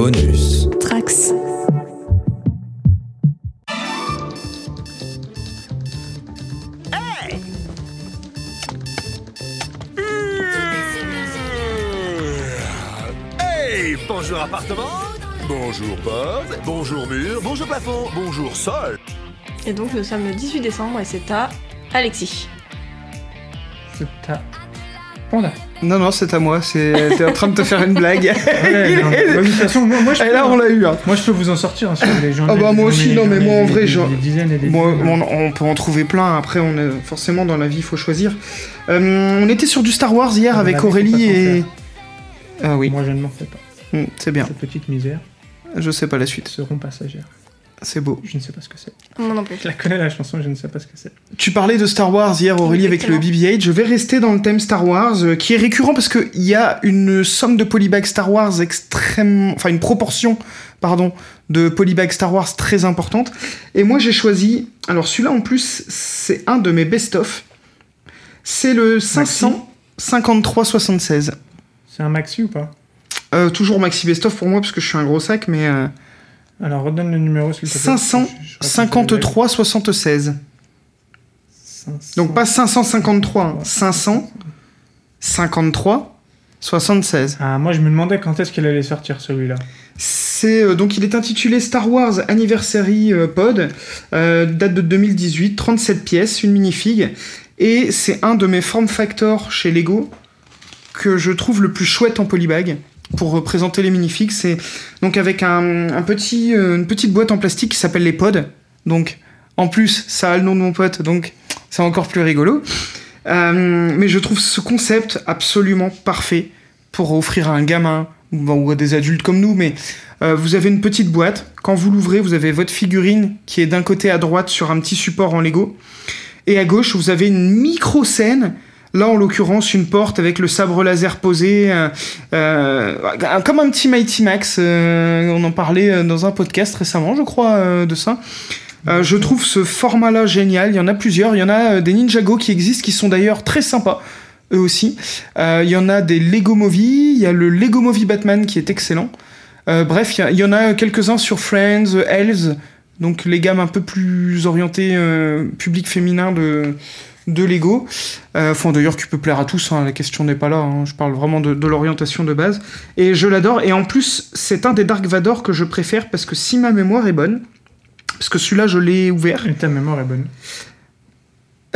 Bonus. Trax. Hey Bonjour appartement Bonjour porte Bonjour mur Bonjour plafond Bonjour sol Et donc nous sommes le 18 décembre et c'est à Alexis. C'est à Panda. Non, non, c'est à moi. C'est... T'es en train de te faire une blague. Ouais, non, bah, de toute façon, moi, moi, je Et peux, là, on l'a eu. Hein. moi, je peux vous en sortir hein, si vous voulez. Ah bah, moi aussi, non, mais ai moi, en vrai, genre- on, on peut en trouver plein. Après, on est forcément dans la vie, il faut choisir. Euh, on était sur du Star Wars hier avec Aurélie et. Ah oui, Moi, je ne m'en fais pas. Hmm, c'est bien. Cette petite misère Je sais pas la suite. seront passagères. C'est beau. Je ne sais pas ce que c'est. Moi non plus. Je la connais la chanson, je ne sais pas ce que c'est. Tu parlais de Star Wars hier, Aurélie, avec le Exactement. BB-8. Je vais rester dans le thème Star Wars, euh, qui est récurrent parce qu'il y a une somme de polybags Star Wars extrêmement. Enfin, une proportion, pardon, de polybags Star Wars très importante. Et moi, j'ai choisi. Alors, celui-là, en plus, c'est un de mes best-of. C'est le 553-76. C'est un maxi ou pas? Euh, toujours maxi best-of pour moi, parce que je suis un gros sac, mais. euh, Alors, redonne le numéro s'il te plaît. Je- je raconte le 553-76. 500. Donc pas 553, hein, 553 76. Ah, moi, je me demandais quand est-ce qu'il allait sortir celui-là. C'est euh, donc il est intitulé Star Wars Anniversary euh, Pod, euh, date de 2018, 37 pièces, une minifig, et c'est un de mes form factors chez Lego que je trouve le plus chouette en polybag pour représenter les minifigs. C'est donc avec un, petit, euh, une petite boîte en plastique qui s'appelle les pods. Donc en plus ça a le nom de mon pote, donc c'est encore plus rigolo. Euh, mais je trouve ce concept absolument parfait pour offrir à un gamin ou à des adultes comme nous. Mais euh, vous avez une petite boîte. Quand vous l'ouvrez, vous avez votre figurine qui est d'un côté à droite sur un petit support en Lego. Et à gauche, vous avez une micro-scène. Là, en l'occurrence, une porte avec le sabre laser posé, euh, euh, comme un petit Mighty Max. euh, on en parlait dans un podcast récemment, je crois, euh, de ça. Je trouve ce format-là génial. Il y en a plusieurs. Il y en a des Ninjago qui existent, qui sont d'ailleurs très sympas, eux aussi. Il y en a des Lego Movie. Il y a le Lego Movie Batman qui est excellent. Bref, il y en a quelques-uns sur Friends, Elves, donc les gammes un peu plus orientées public féminin de, de Lego. Euh, Enfin, d'ailleurs, qui peut plaire à tous, hein, la question n'est pas là. hein. Je parle vraiment de, de l'orientation de base. Et je l'adore. Et en plus, c'est un des Dark Vador que je préfère parce que si ma mémoire est bonne, parce que celui-là, je l'ai ouvert. Et ta mémoire est bonne.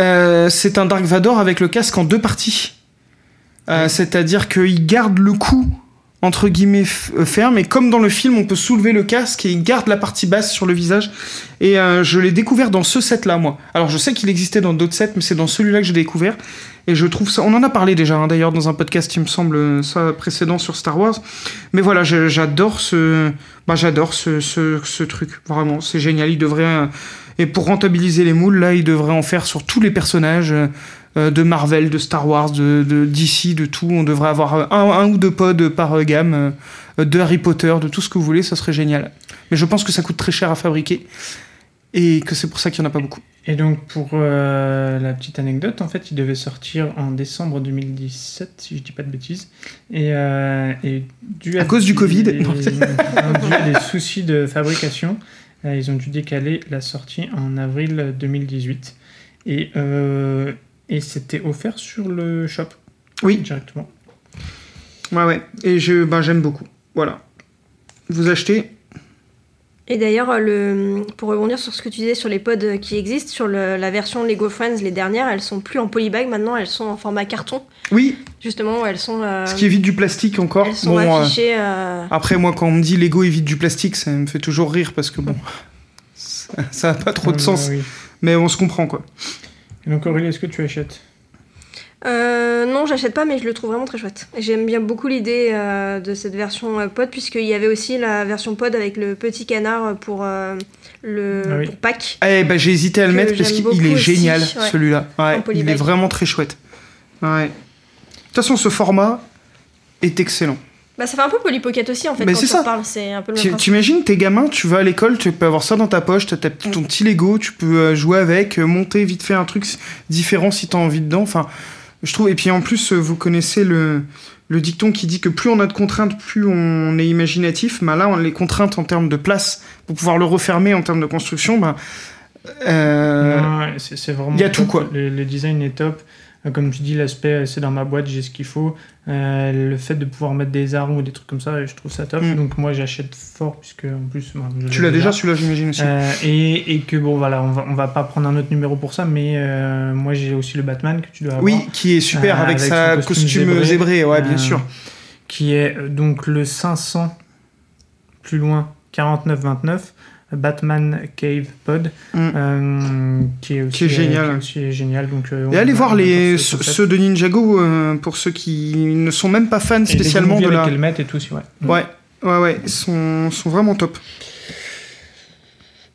Euh, c'est un Dark Vador avec le casque en deux parties. Euh, C'est-à-dire qu'il garde le cou entre guillemets euh, ferme. Et comme dans le film on peut soulever le casque et il garde la partie basse sur le visage. Et euh, je l'ai découvert dans ce set là moi. Alors je sais qu'il existait dans d'autres sets mais c'est dans celui-là que j'ai découvert. Et je trouve ça on en a parlé déjà hein, d'ailleurs dans un podcast il me semble euh, ça précédent sur Star Wars. Mais voilà j'adore ce bah j'adore truc. Vraiment c'est génial. Il devrait et pour rentabiliser les moules, là, ils devraient en faire sur tous les personnages de Marvel, de Star Wars, de, de DC, de tout. On devrait avoir euh, un, un ou deux pods par euh, gamme, euh, de Harry Potter, de tout ce que vous voulez, ça serait génial. Mais je pense que ça coûte très cher à fabriquer et que c'est pour ça qu'il n'y en a pas beaucoup. Et donc, pour euh, la petite anecdote, en fait, il devait sortir en décembre 2017, si je dis pas de bêtises. Et, euh, et dû À cause du Covid. des- non, dû à des soucis de fabrication, euh, ils ont dû décaler la sortie en avril 2018. Et, euh, et c'était offert sur le shop Oui, directement. ouais, ouais. Et je, ben, j'aime beaucoup. Voilà. Vous achetez? Et d'ailleurs, le... pour rebondir sur ce que tu disais sur les pods qui existent, sur le- la version Lego Friends, les dernières, elles sont plus en polybag, maintenant elles sont en format carton. Oui, Justement, elles sont, euh, ce qui évite du plastique encore. elles sont Bon, euh, affichées. euh, après, moi, quand on me dit Lego évite du plastique, ça me fait toujours rire parce que bon, ça- n'a pas trop de Euh, sens. oui. Mais on se comprend, quoi. Et donc, Aurélie, est-ce que tu achètes? Euh, non, j'achète pas, mais je le trouve vraiment très chouette. Et J'aime bien beaucoup l'idée euh, de cette version euh, pod, puisqu'il y avait aussi la version pod avec le petit canard pour, euh, le, Ah oui. pour Pâques. Eh ben, j'ai hésité à le mettre parce qu'il est génial, ouais. celui-là. Ouais, il est vraiment très chouette. Ouais. De toute façon, ce format est excellent. Bah, ça fait un peu Polly Pocket aussi, en fait, Mais quand ça. en parles. C'est un peu le. T'imagines, t'es gamin, tu vas à l'école, tu peux avoir ça dans ta poche, t'as ta- ton petit Lego, tu peux euh, jouer avec, euh, monter vite fait un truc différent si t'as envie dedans. Enfin, Je trouve. Et puis en plus, euh, vous connaissez le, le dicton qui dit que plus on a de contraintes, plus on est imaginatif. Bah là, on- les contraintes en termes de place, pour pouvoir le refermer en termes de construction, bah, euh, c'est vraiment. il y a top. tout, quoi. Le, le design est top. Euh, Comme tu dis, l'aspect, euh, c'est dans ma boîte, j'ai ce qu'il faut. Euh, le fait de pouvoir mettre des armes ou des trucs comme ça, je trouve ça top. Mm. Donc moi, j'achète fort, puisque en plus. je tu l'as déjà, celui-là, j'imagine aussi. Euh, et, et que bon, voilà, on va, on va pas prendre un autre numéro pour ça, mais euh, moi, j'ai aussi le Batman que tu dois avoir. oui, qui est super avec, avec sa costume, costume zébré. zébré. ouais, bien sûr. qui est donc le 500 plus loin 4929 Batman Cave Pod Mm. euh, qui est aussi Qui est génial. euh, qui est aussi génial donc euh, Et allez voir les, ce ceux de Ninjago pour ceux qui ne sont même pas fans Et les spécialement de movies la. avec et tout aussi ouais. Mm. Ouais, ouais, ouais, ils sont, sont vraiment top.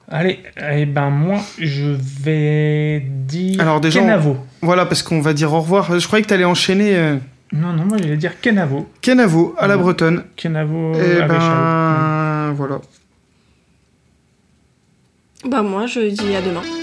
allez et ben moi je vais dire Alors, déjà, Kenavo Voilà, parce qu'on va dire au revoir. Je croyais que tu allais enchaîner non non moi j'allais dire Kenavo Kenavo à la Ouais. bretonne. Kenavo Et avec ben, voilà. Bah moi je dis à demain.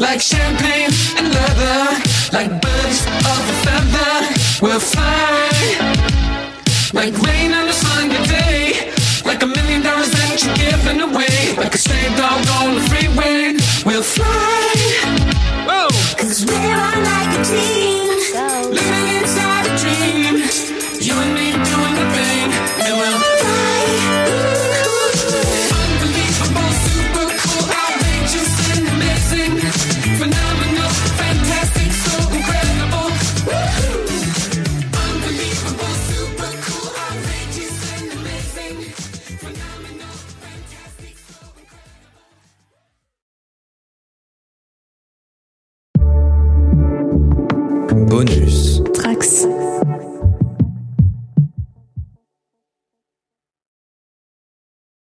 Like champagne and leather, like birds of a feather. We'll fly. Like rain on a sunny day Like a million dollars that you're giving away Like a stray dog on the freeway Bonus. Trax.